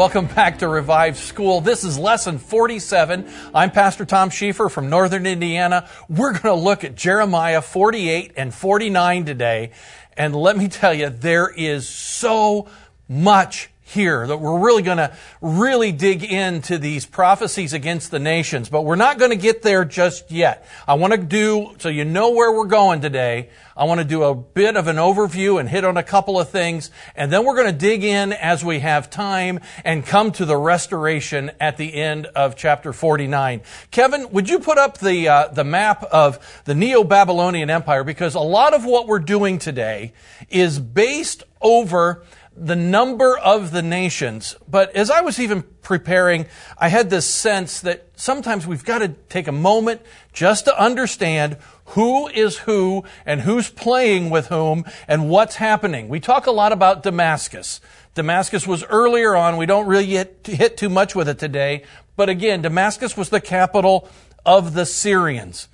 Welcome back to Revive School. This is lesson 47. I'm Pastor Tom Schiefer from Northern Indiana. We're going to look at Jeremiah 48 and 49 today. And let me tell you, there is so much here that we're really going to really dig into these prophecies against the nations, but we're not going to get there just yet. I want to do, so you know where we're going today, I want to do a bit of an overview and hit on a couple of things, and then we're going to dig in as we have time and come to the restoration at the end of chapter 49. Kevin, would you put up the, uh, the map of the Neo-Babylonian Empire? Because a lot of what we're doing today is based over the number of the nations. But as I was even preparing, I had this sense that sometimes we've got to take a moment just to understand who is who and who's playing with whom and what's happening. We talk a lot about Damascus. Damascus was earlier on. We don't really hit, hit too much with it today. But again, Damascus was the capital of the Syrians.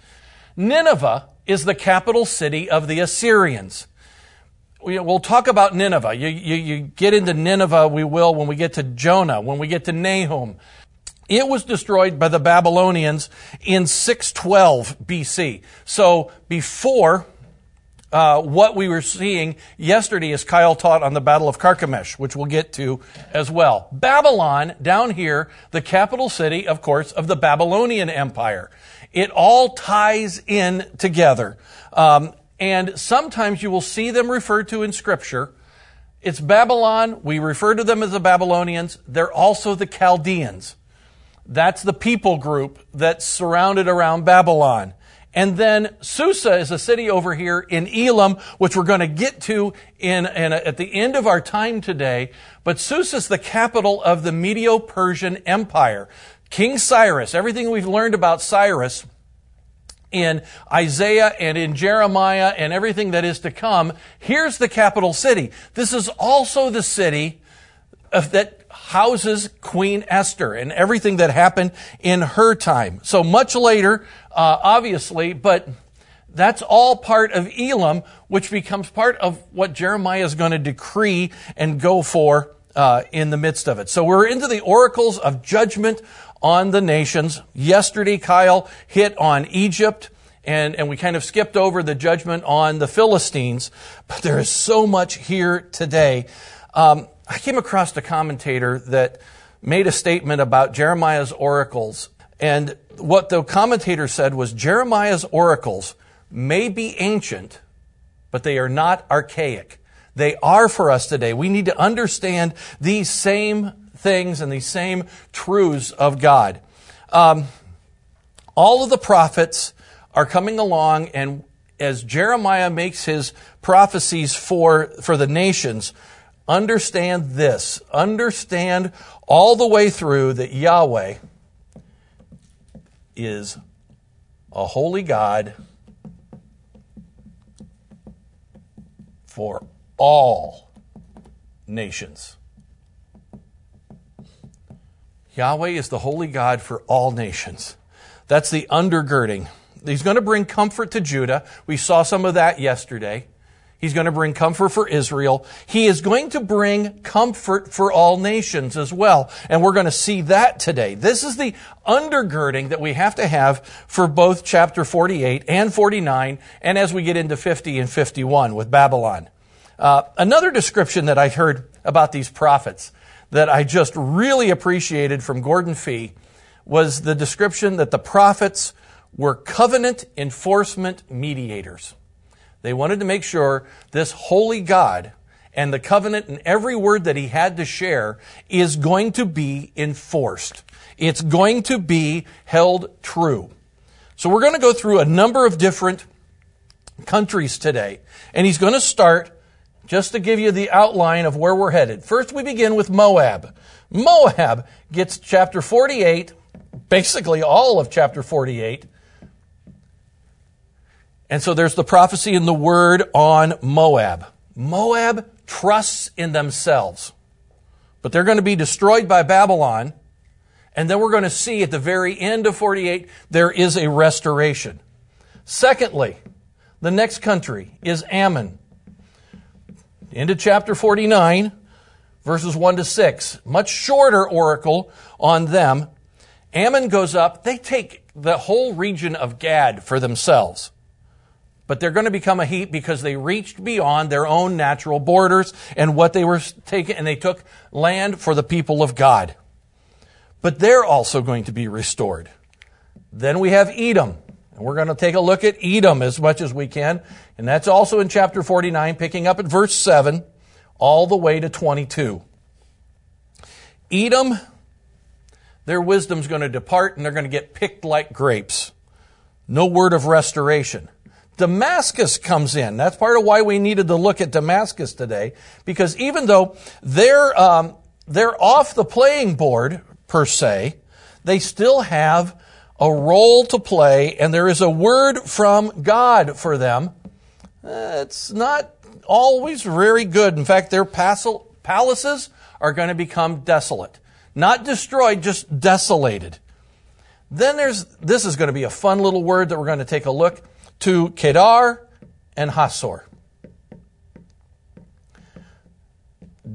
Nineveh is the capital city of the Assyrians we'll talk about Nineveh. You, you, you, get into Nineveh, we will, when we get to Jonah, when we get to Nahum. It was destroyed by the Babylonians in 612 BC. So before uh, what we were seeing yesterday as Kyle taught on the Battle of Carchemish, which we'll get to as well. Babylon, down here, the capital city, of course, of the Babylonian Empire. It all ties in together. Um, and sometimes you will see them referred to in Scripture. It's Babylon. We refer to them as the Babylonians. They're also the Chaldeans. That's the people group that's surrounded around Babylon. And then Susa is a city over here in Elam, which we're going to get to in, in a, at the end of our time today. But Susa is the capital of the Medo-Persian Empire. King Cyrus, everything we've learned about Cyrus, in Isaiah and in Jeremiah and everything that is to come, here's the capital city. This is also the city that houses Queen Esther and everything that happened in her time. So much later, uh, obviously, but that's all part of Elam, which becomes part of what Jeremiah is going to decree and go for uh, in the midst of it. So we're into the oracles of judgment on the nations. Yesterday, Kyle hit on Egypt. And, and we kind of skipped over the judgment on the Philistines, but there is so much here today. Um, I came across a commentator that made a statement about Jeremiah's oracles. And what the commentator said was Jeremiah's oracles may be ancient, but they are not archaic. They are for us today. We need to understand these same things and these same truths of God. Um, all of the prophets are coming along, and as Jeremiah makes his prophecies for, for the nations, understand this. Understand all the way through that Yahweh is a holy God for all nations. Yahweh is the holy God for all nations. That's the undergirding. He's going to bring comfort to Judah. We saw some of that yesterday. He's going to bring comfort for Israel. He is going to bring comfort for all nations as well. And we're going to see that today. This is the undergirding that we have to have for both chapter 48 and 49, and as we get into 50 and 51 with Babylon. Uh, another description that I heard about these prophets that I just really appreciated from Gordon Fee was the description that the prophets were covenant enforcement mediators. They wanted to make sure this holy God and the covenant and every word that he had to share is going to be enforced. It's going to be held true. So we're going to go through a number of different countries today. And he's going to start just to give you the outline of where we're headed. First, we begin with Moab. Moab gets chapter 48 basically all of chapter 48. And so there's the prophecy in the word on Moab. Moab trusts in themselves, but they're going to be destroyed by Babylon. And then we're going to see at the very end of 48, there is a restoration. Secondly, the next country is Ammon. Into chapter 49, verses 1 to 6. Much shorter oracle on them. Ammon goes up. They take the whole region of Gad for themselves. But they're going to become a heap because they reached beyond their own natural borders and what they were taking, and they took land for the people of God. But they're also going to be restored. Then we have Edom. And we're going to take a look at Edom as much as we can. And that's also in chapter 49, picking up at verse 7 all the way to 22. Edom, their wisdom's going to depart and they're going to get picked like grapes. No word of restoration. Damascus comes in. That's part of why we needed to look at Damascus today, because even though they're um, they're off the playing board per se, they still have a role to play, and there is a word from God for them. Uh, it's not always very good. In fact, their palaces are going to become desolate. Not destroyed, just desolated. Then there's, this is going to be a fun little word that we're going to take a look to Kedar and Hatzor.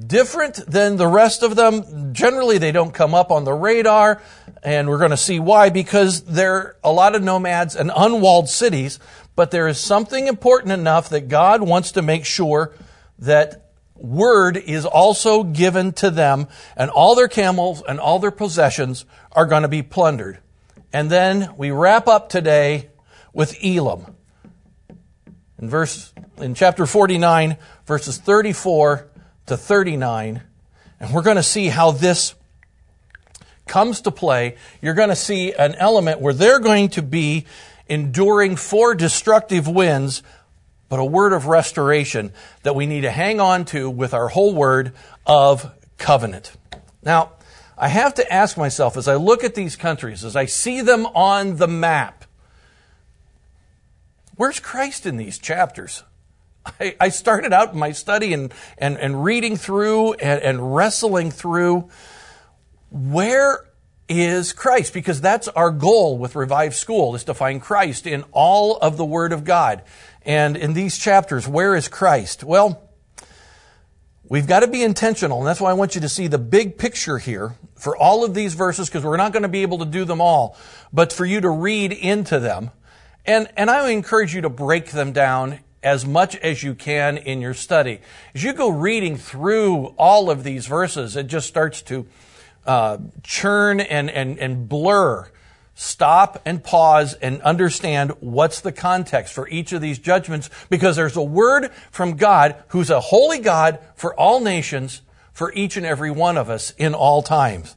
Different than the rest of them. Generally, they don't come up on the radar, and we're going to see why, because there are a lot of nomads and unwalled cities, but there is something important enough that God wants to make sure that word is also given to them, and all their camels and all their possessions are going to be plundered. And then we wrap up today with Elam. In verse in chapter 49, verses 34 to 39, and we're going to see how this comes to play. You're going to see an element where they're going to be enduring four destructive winds, but a word of restoration that we need to hang on to with our whole word of covenant. Now, I have to ask myself as I look at these countries, as I see them on the map, Where's Christ in these chapters? I, I started out my study and, and, and reading through and, and wrestling through where is Christ? Because that's our goal with Revive School is to find Christ in all of the Word of God. And in these chapters, where is Christ? Well, we've got to be intentional, and that's why I want you to see the big picture here for all of these verses, because we're not going to be able to do them all, but for you to read into them. And, and I encourage you to break them down as much as you can in your study. As you go reading through all of these verses, it just starts to uh, churn and, and, and blur. Stop and pause and understand what's the context for each of these judgments because there's a word from God who's a holy God for all nations, for each and every one of us in all times.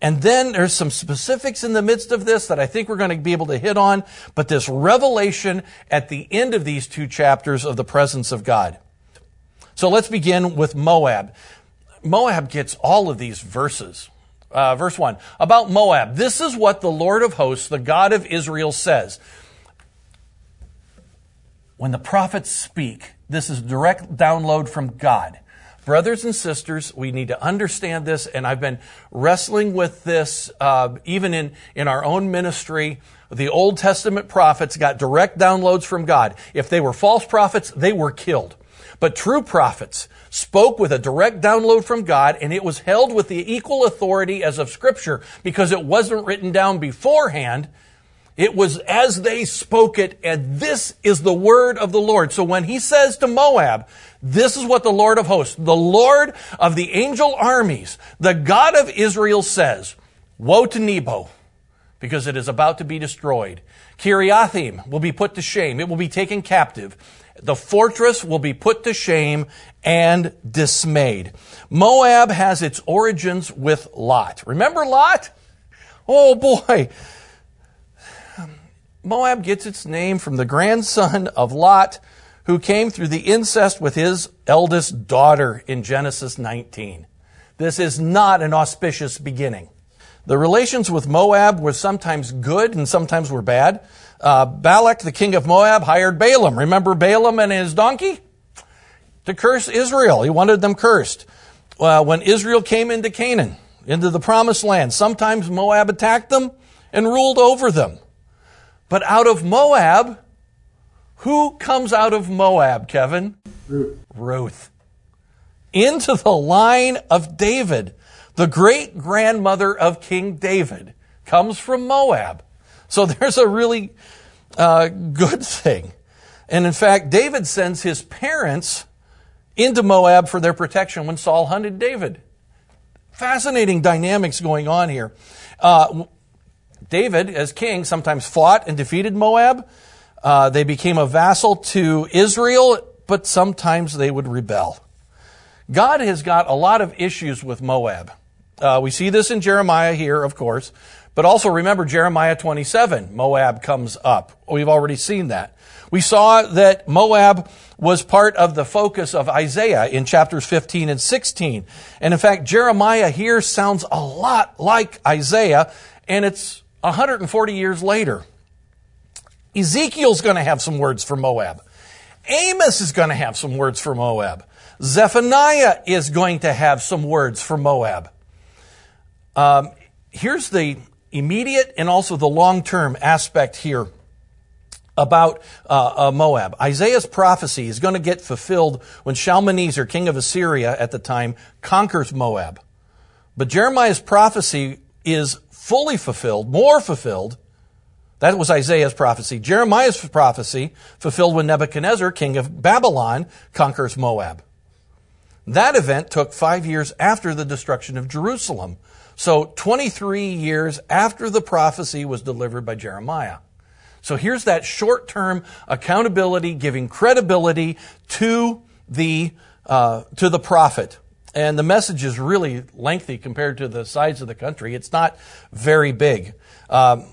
And then there's some specifics in the midst of this that I think we're going to be able to hit on, but this revelation at the end of these two chapters of the presence of God. So let's begin with Moab. Moab gets all of these verses. Uh, verse 1 about Moab. This is what the Lord of hosts, the God of Israel, says. When the prophets speak, this is direct download from God. Brothers and sisters, we need to understand this, and I've been wrestling with this uh, even in, in our own ministry. The Old Testament prophets got direct downloads from God. If they were false prophets, they were killed. But true prophets spoke with a direct download from God, and it was held with the equal authority as of Scripture because it wasn't written down beforehand. It was as they spoke it, and this is the word of the Lord. So when he says to Moab, this is what the Lord of hosts, the Lord of the angel armies, the God of Israel says, Woe to Nebo, because it is about to be destroyed. Kiriathaim will be put to shame. It will be taken captive. The fortress will be put to shame and dismayed. Moab has its origins with Lot. Remember Lot? Oh boy. Moab gets its name from the grandson of Lot, who came through the incest with his eldest daughter in Genesis 19. This is not an auspicious beginning. The relations with Moab were sometimes good and sometimes were bad. Uh, Balak, the king of Moab, hired Balaam. Remember Balaam and his donkey? To curse Israel. He wanted them cursed. Uh, when Israel came into Canaan, into the promised land, sometimes Moab attacked them and ruled over them. But out of Moab, who comes out of Moab, Kevin? Ruth. Ruth. Into the line of David. The great grandmother of King David comes from Moab. So there's a really uh, good thing. And in fact, David sends his parents into Moab for their protection when Saul hunted David. Fascinating dynamics going on here. Uh, David, as king, sometimes fought and defeated Moab. Uh, they became a vassal to Israel, but sometimes they would rebel. God has got a lot of issues with Moab. Uh, we see this in Jeremiah here, of course, but also remember Jeremiah 27. Moab comes up. We've already seen that. We saw that Moab was part of the focus of Isaiah in chapters 15 and 16. And in fact, Jeremiah here sounds a lot like Isaiah, and it's 140 years later. Ezekiel's going to have some words for Moab. Amos is going to have some words for Moab. Zephaniah is going to have some words for Moab. Um, here's the immediate and also the long term aspect here about uh, uh, Moab. Isaiah's prophecy is going to get fulfilled when Shalmaneser, king of Assyria at the time, conquers Moab. But Jeremiah's prophecy is fully fulfilled, more fulfilled. That was Isaiah's prophecy. Jeremiah's prophecy fulfilled when Nebuchadnezzar, king of Babylon, conquers Moab. That event took five years after the destruction of Jerusalem. So 23 years after the prophecy was delivered by Jeremiah. So here's that short term accountability, giving credibility to the, uh, to the prophet. And the message is really lengthy compared to the size of the country. It's not very big. Um,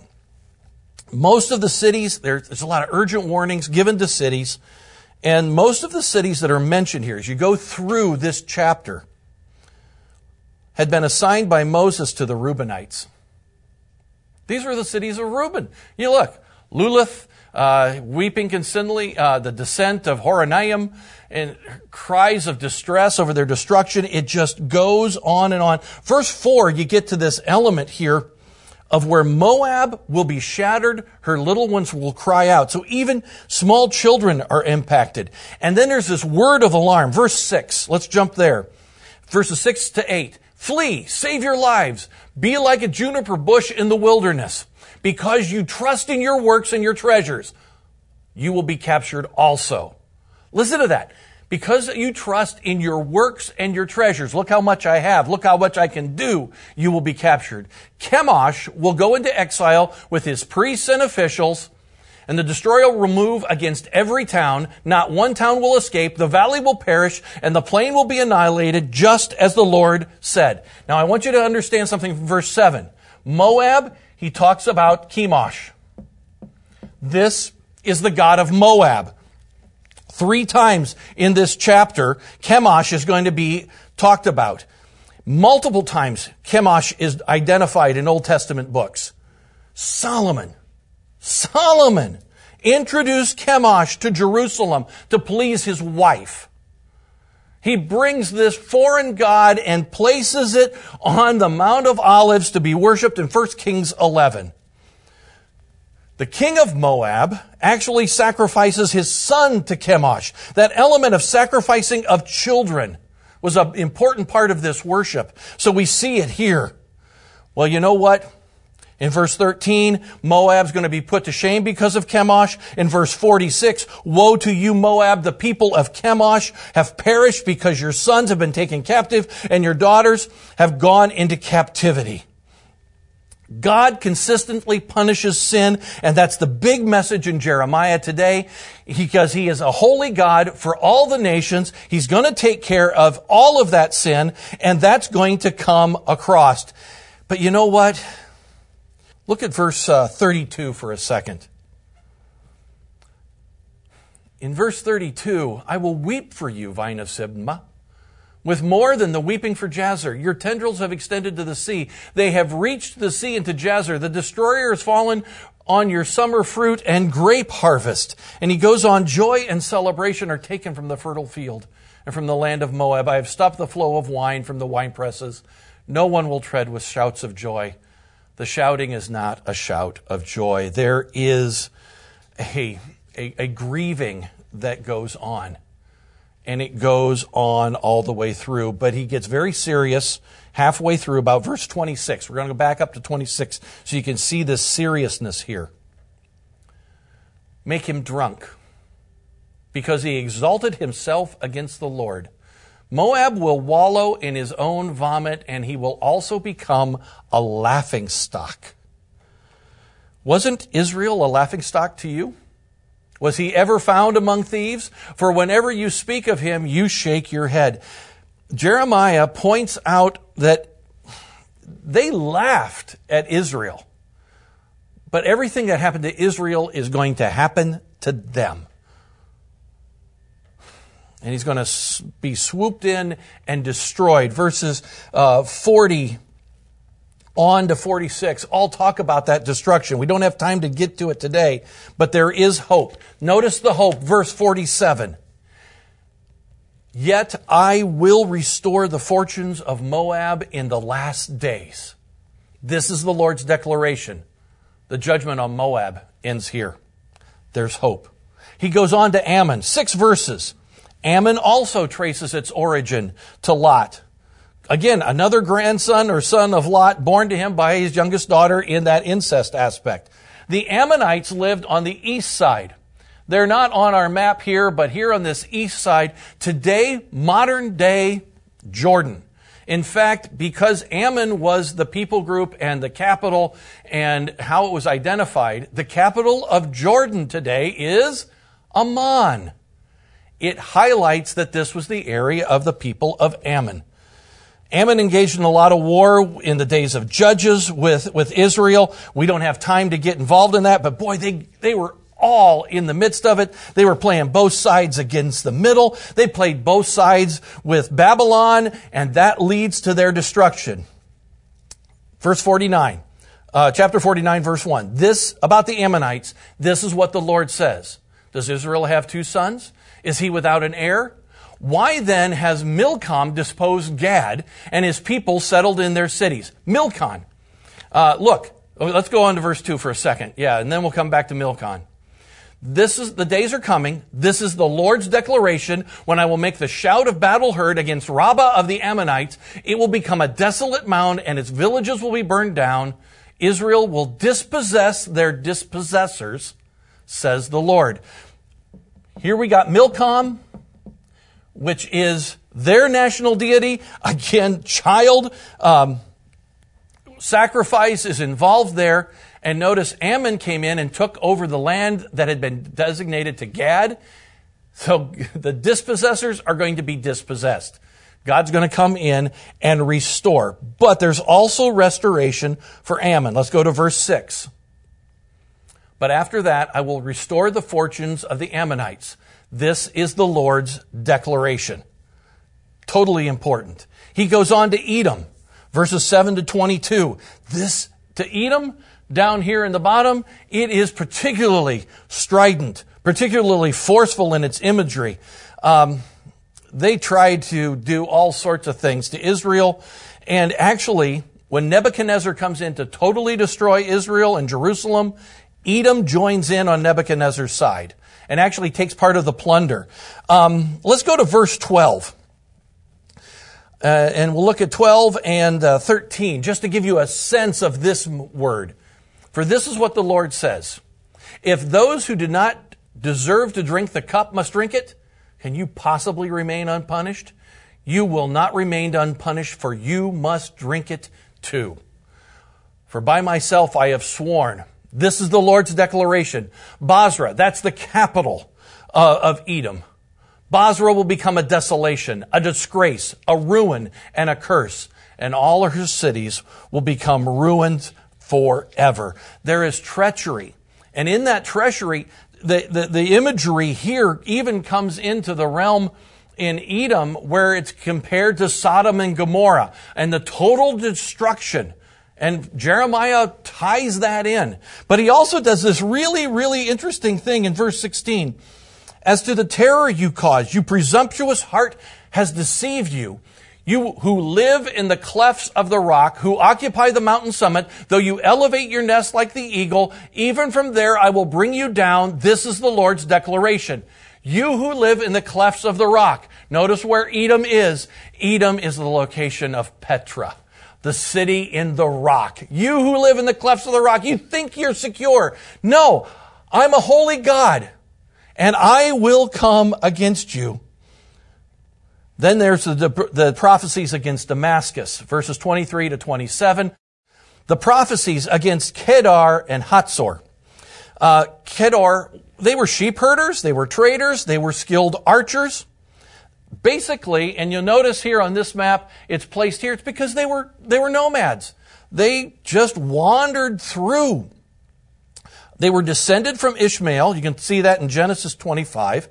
most of the cities, there's a lot of urgent warnings given to cities. And most of the cities that are mentioned here, as you go through this chapter, had been assigned by Moses to the Reubenites. These were the cities of Reuben. You look, Luhith, uh, weeping continually, uh, the descent of Horonaim, and cries of distress over their destruction. It just goes on and on. Verse 4, you get to this element here of where Moab will be shattered, her little ones will cry out. So even small children are impacted. And then there's this word of alarm. Verse 6, let's jump there. Verses 6 to 8. Flee, save your lives, be like a juniper bush in the wilderness because you trust in your works and your treasures, you will be captured also. Listen to that. Because you trust in your works and your treasures, look how much I have, look how much I can do, you will be captured. Chemosh will go into exile with his priests and officials, and the destroyer will move against every town. Not one town will escape. The valley will perish, and the plain will be annihilated, just as the Lord said. Now, I want you to understand something from verse 7. Moab he talks about Chemosh. This is the God of Moab. Three times in this chapter, Chemosh is going to be talked about. Multiple times, Chemosh is identified in Old Testament books. Solomon, Solomon introduced Chemosh to Jerusalem to please his wife. He brings this foreign god and places it on the Mount of Olives to be worshiped in 1 Kings 11. The king of Moab actually sacrifices his son to Chemosh. That element of sacrificing of children was an important part of this worship. So we see it here. Well, you know what? In verse 13, Moab's going to be put to shame because of Chemosh. In verse 46, woe to you, Moab, the people of Chemosh have perished because your sons have been taken captive and your daughters have gone into captivity. God consistently punishes sin, and that's the big message in Jeremiah today, because he is a holy God for all the nations. He's going to take care of all of that sin, and that's going to come across. But you know what? Look at verse uh, 32 for a second. In verse 32, I will weep for you, vine of Sibmah. with more than the weeping for Jazer. Your tendrils have extended to the sea. They have reached the sea into Jazer. The destroyer has fallen on your summer fruit and grape harvest. And he goes on, joy and celebration are taken from the fertile field and from the land of Moab. I have stopped the flow of wine from the wine presses. No one will tread with shouts of joy. The shouting is not a shout of joy. There is a, a, a grieving that goes on and it goes on all the way through. But he gets very serious halfway through, about verse 26. We're going to go back up to 26 so you can see this seriousness here. Make him drunk because he exalted himself against the Lord. Moab will wallow in his own vomit, and he will also become a laughing stock. Wasn't Israel a laughing stock to you? Was he ever found among thieves? For whenever you speak of him, you shake your head. Jeremiah points out that they laughed at Israel, but everything that happened to Israel is going to happen to them. And he's going to be swooped in and destroyed. Verses uh, 40 on to 46 all talk about that destruction. We don't have time to get to it today, but there is hope. Notice the hope, verse 47. Yet I will restore the fortunes of Moab in the last days. This is the Lord's declaration. The judgment on Moab ends here. There's hope. He goes on to Ammon, six verses. Ammon also traces its origin to Lot. Again, another grandson or son of Lot born to him by his youngest daughter in that incest aspect. The Ammonites lived on the east side. They're not on our map here, but here on this east side, today, modern day Jordan. In fact, because Ammon was the people group and the capital and how it was identified, the capital of Jordan today is Amman. It highlights that this was the area of the people of Ammon. Ammon engaged in a lot of war in the days of Judges with, with Israel. We don't have time to get involved in that, but boy, they, they were all in the midst of it. They were playing both sides against the middle. They played both sides with Babylon, and that leads to their destruction. Verse 49, uh, chapter 49, verse 1. This, about the Ammonites, this is what the Lord says. Does Israel have two sons? Is he without an heir? Why then has Milcom disposed Gad and his people settled in their cities? Milcom. Uh, look, let's go on to verse 2 for a second. Yeah, and then we'll come back to Milcom. This is, the days are coming. This is the Lord's declaration when I will make the shout of battle heard against Rabbah of the Ammonites. It will become a desolate mound and its villages will be burned down. Israel will dispossess their dispossessors, says the Lord. Here we got Milcom, which is their national deity. Again, child um, sacrifice is involved there. And notice Ammon came in and took over the land that had been designated to Gad. So the dispossessors are going to be dispossessed. God's going to come in and restore. But there's also restoration for Ammon. Let's go to verse 6. But after that, I will restore the fortunes of the Ammonites this is the Lord's declaration. Totally important. He goes on to Edom, verses 7 to 22. This, to Edom, down here in the bottom, it is particularly strident, particularly forceful in its imagery. Um, they tried to do all sorts of things to Israel, and actually, when Nebuchadnezzar comes in to totally destroy Israel and Jerusalem, Edom joins in on Nebuchadnezzar's side and actually takes part of the plunder. Um, let's go to verse 12. Uh, and we'll look at 12 and uh, 13 just to give you a sense of this word. For this is what the Lord says If those who do not deserve to drink the cup must drink it, can you possibly remain unpunished? You will not remain unpunished, for you must drink it too. For by myself I have sworn, this is the Lord's declaration. Bozrah, that's the capital uh, of Edom. Bozrah will become a desolation, a disgrace, a ruin, and a curse, and all her cities will become ruined forever. There is treachery. And in that treachery, the, the, the imagery here even comes into the realm in Edom where it's compared to Sodom and Gomorrah and the total destruction. And Jeremiah ties that in. But he also does this really, really interesting thing in verse 16. As to the terror you cause, you presumptuous heart has deceived you. You who live in the clefts of the rock, who occupy the mountain summit, though you elevate your nest like the eagle, even from there I will bring you down. This is the Lord's declaration. You who live in the clefts of the rock. Notice where Edom is. Edom is the location of Petra, the city in the rock. You who live in the clefts of the rock, you think you're secure. No, I'm a holy God, and I will come against you. Then there's the, the prophecies against Damascus, verses 23 to 27. The prophecies against Kedar and Hatzor. Uh, Kedar they were sheep herders, they were traders, they were skilled archers. Basically, and you'll notice here on this map, it's placed here, it's because they were, they were nomads. They just wandered through. They were descended from Ishmael. You can see that in Genesis 25.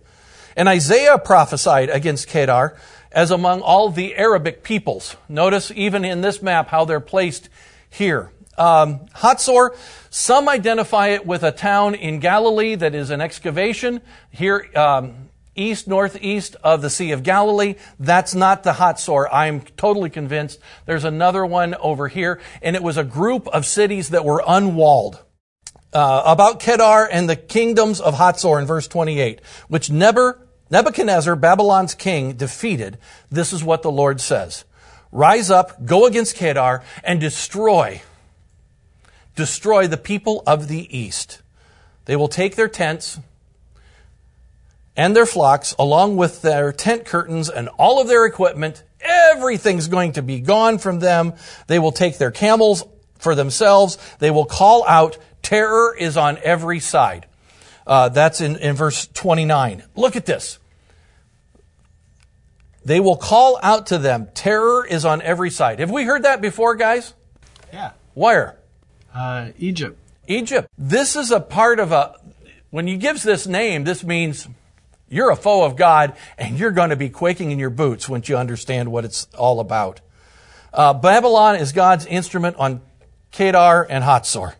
And Isaiah prophesied against Kedar as among all the Arabic peoples. Notice even in this map how they're placed here. Um, Hatzor, some identify it with a town in Galilee that is an excavation here um, east northeast of the Sea of Galilee. That's not the Hatzor. I'm totally convinced. There's another one over here, and it was a group of cities that were unwalled. Uh, about Kedar and the kingdoms of Hatzor in verse 28, which Nebuchadnezzar, Babylon's king, defeated. This is what the Lord says. Rise up, go against Kedar, and destroy destroy the people of the east. They will take their tents and their flocks along with their tent curtains and all of their equipment. Everything's going to be gone from them. They will take their camels for themselves. They will call out, terror is on every side. Uh, that's in, in verse 29. Look at this. They will call out to them, terror is on every side. Have we heard that before, guys? Yeah. Where? Uh, Egypt. Egypt. This is a part of a, when he gives this name, this means you're a foe of God and you're going to be quaking in your boots once you understand what it's all about. Uh, Babylon is God's instrument on Kedar and Hatzor.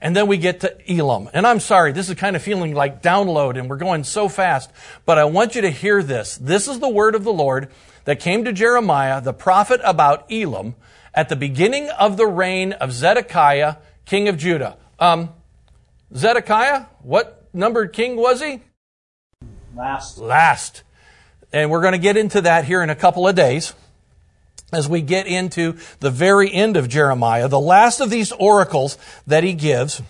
And then we get to Elam. And I'm sorry, this is kind of feeling like download and we're going so fast, but I want you to hear this. This is the word of the Lord that came to Jeremiah, the prophet about Elam, at the beginning of the reign of Zedekiah, king of Judah. Um, Zedekiah, what numbered king was he? Last. Last. And we're going to get into that here in a couple of days as we get into the very end of Jeremiah, the last of these oracles that he gives.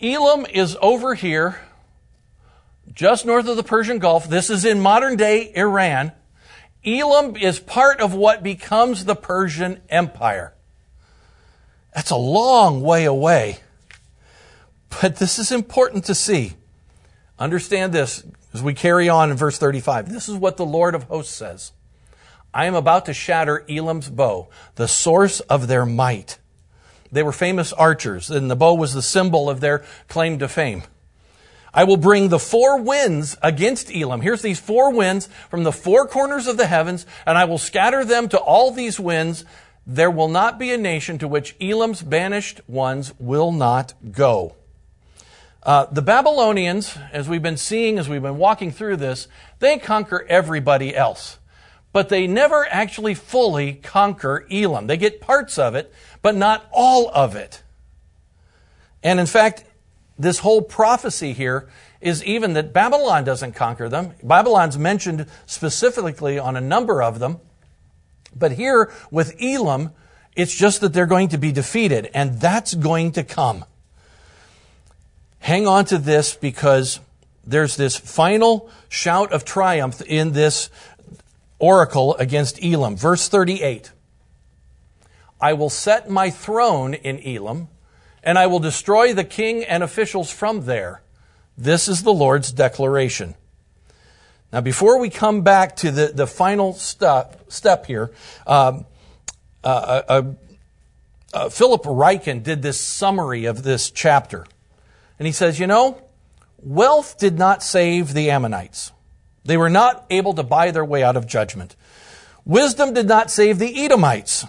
Elam is over here, just north of the Persian Gulf. This is in modern day Iran. Elam is part of what becomes the Persian Empire. That's a long way away. But this is important to see. Understand this as we carry on in verse 35. This is what the Lord of hosts says. I am about to shatter Elam's bow, the source of their might. They were famous archers, and the bow was the symbol of their claim to fame. I will bring the four winds against Elam. Here's these four winds from the four corners of the heavens, and I will scatter them to all these winds. There will not be a nation to which Elam's banished ones will not go. Uh, the Babylonians, as we've been seeing, as we've been walking through this, they conquer everybody else. But they never actually fully conquer Elam. They get parts of it, but not all of it. And in fact, this whole prophecy here is even that Babylon doesn't conquer them. Babylon's mentioned specifically on a number of them. But here with Elam, it's just that they're going to be defeated, and that's going to come. Hang on to this because there's this final shout of triumph in this oracle against Elam. Verse 38. I will set my throne in Elam and I will destroy the king and officials from there. This is the Lord's declaration. Now, before we come back to the, the final step, step here, um, uh, uh, uh, uh Philip Ryken did this summary of this chapter. And he says, you know, wealth did not save the Ammonites. They were not able to buy their way out of judgment. Wisdom did not save the Edomites,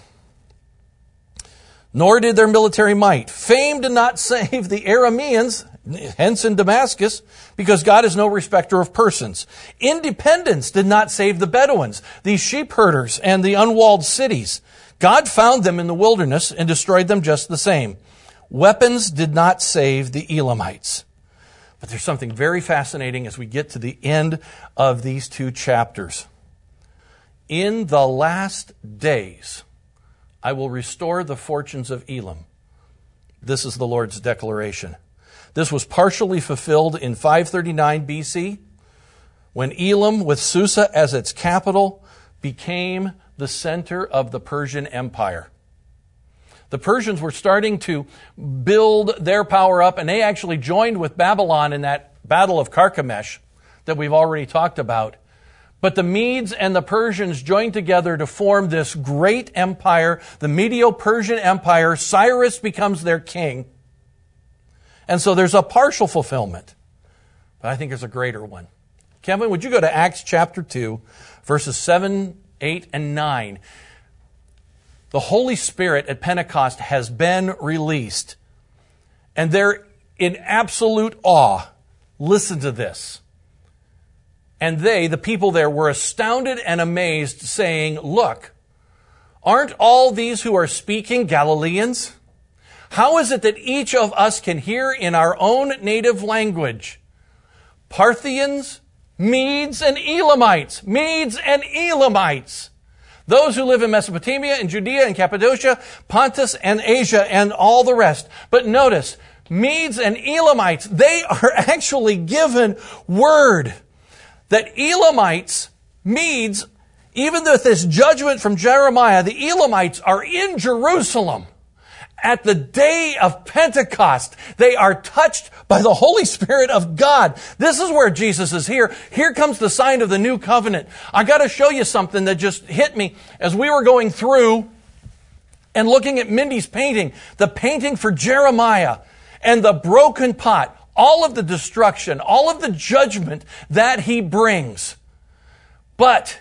nor did their military might. Fame did not save the Arameans, hence in Damascus, because God is no respecter of persons. Independence did not save the Bedouins, these sheep herders and the unwalled cities. God found them in the wilderness and destroyed them just the same. Weapons did not save the Elamites. But there's something very fascinating as we get to the end of these two chapters. In the last days, I will restore the fortunes of Elam. This is the Lord's declaration. This was partially fulfilled in 539 BC when Elam, with Susa as its capital, became the center of the Persian Empire. The Persians were starting to build their power up, and they actually joined with Babylon in that Battle of Carchemish that we've already talked about. But the Medes and the Persians joined together to form this great empire, the Medo Persian Empire. Cyrus becomes their king. And so there's a partial fulfillment. But I think there's a greater one. Kevin, would you go to Acts chapter 2, verses 7, 8, and 9? The Holy Spirit at Pentecost has been released. And they're in absolute awe. Listen to this. And they, the people there, were astounded and amazed, saying, Look, aren't all these who are speaking Galileans? How is it that each of us can hear in our own native language? Parthians, Medes, and Elamites. Medes and Elamites. Those who live in Mesopotamia and Judea and Cappadocia, Pontus and Asia and all the rest. But notice, Medes and Elamites, they are actually given word that Elamites, Medes, even with this judgment from Jeremiah, the Elamites are in Jerusalem at the day of Pentecost. They are touched by the Holy Spirit of God. This is where Jesus is here. Here comes the sign of the new covenant. I got to show you something that just hit me as we were going through and looking at Mindy's painting, the painting for Jeremiah and the broken pot, all of the destruction, all of the judgment that he brings. But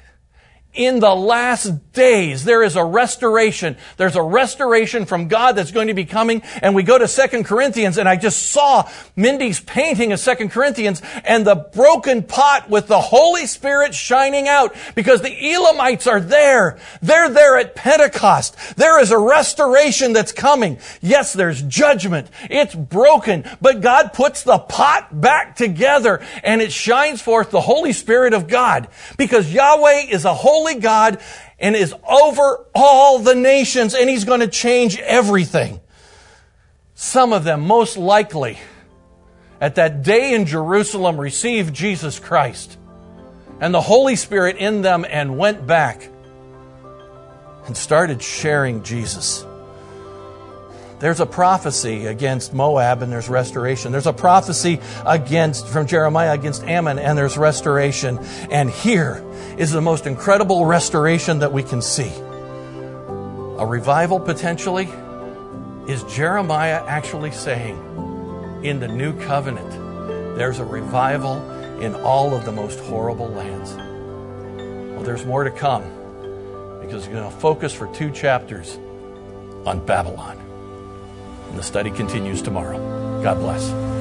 in the last days, there is a restoration. There's a restoration from God that's going to be coming. And we go to Second Corinthians and I just saw Mindy's painting of Second Corinthians and the broken pot with the Holy Spirit shining out because the Elamites are there. They're there at Pentecost. There is a restoration that's coming. Yes, there's judgment. It's broken, but God puts the pot back together and it shines forth the Holy Spirit of God because Yahweh is a holy holy God and is over all the nations and he's going to change everything. Some of them, most likely, at that day in Jerusalem, received Jesus Christ and the Holy Spirit in them and went back and started sharing Jesus. There's a prophecy against Moab and there's restoration. There's a prophecy against, from Jeremiah against Ammon and there's restoration. And here is the most incredible restoration that we can see. A revival potentially is Jeremiah actually saying in the new covenant, there's a revival in all of the most horrible lands. Well, there's more to come because we're going to focus for two chapters on Babylon. And the study continues tomorrow. God bless.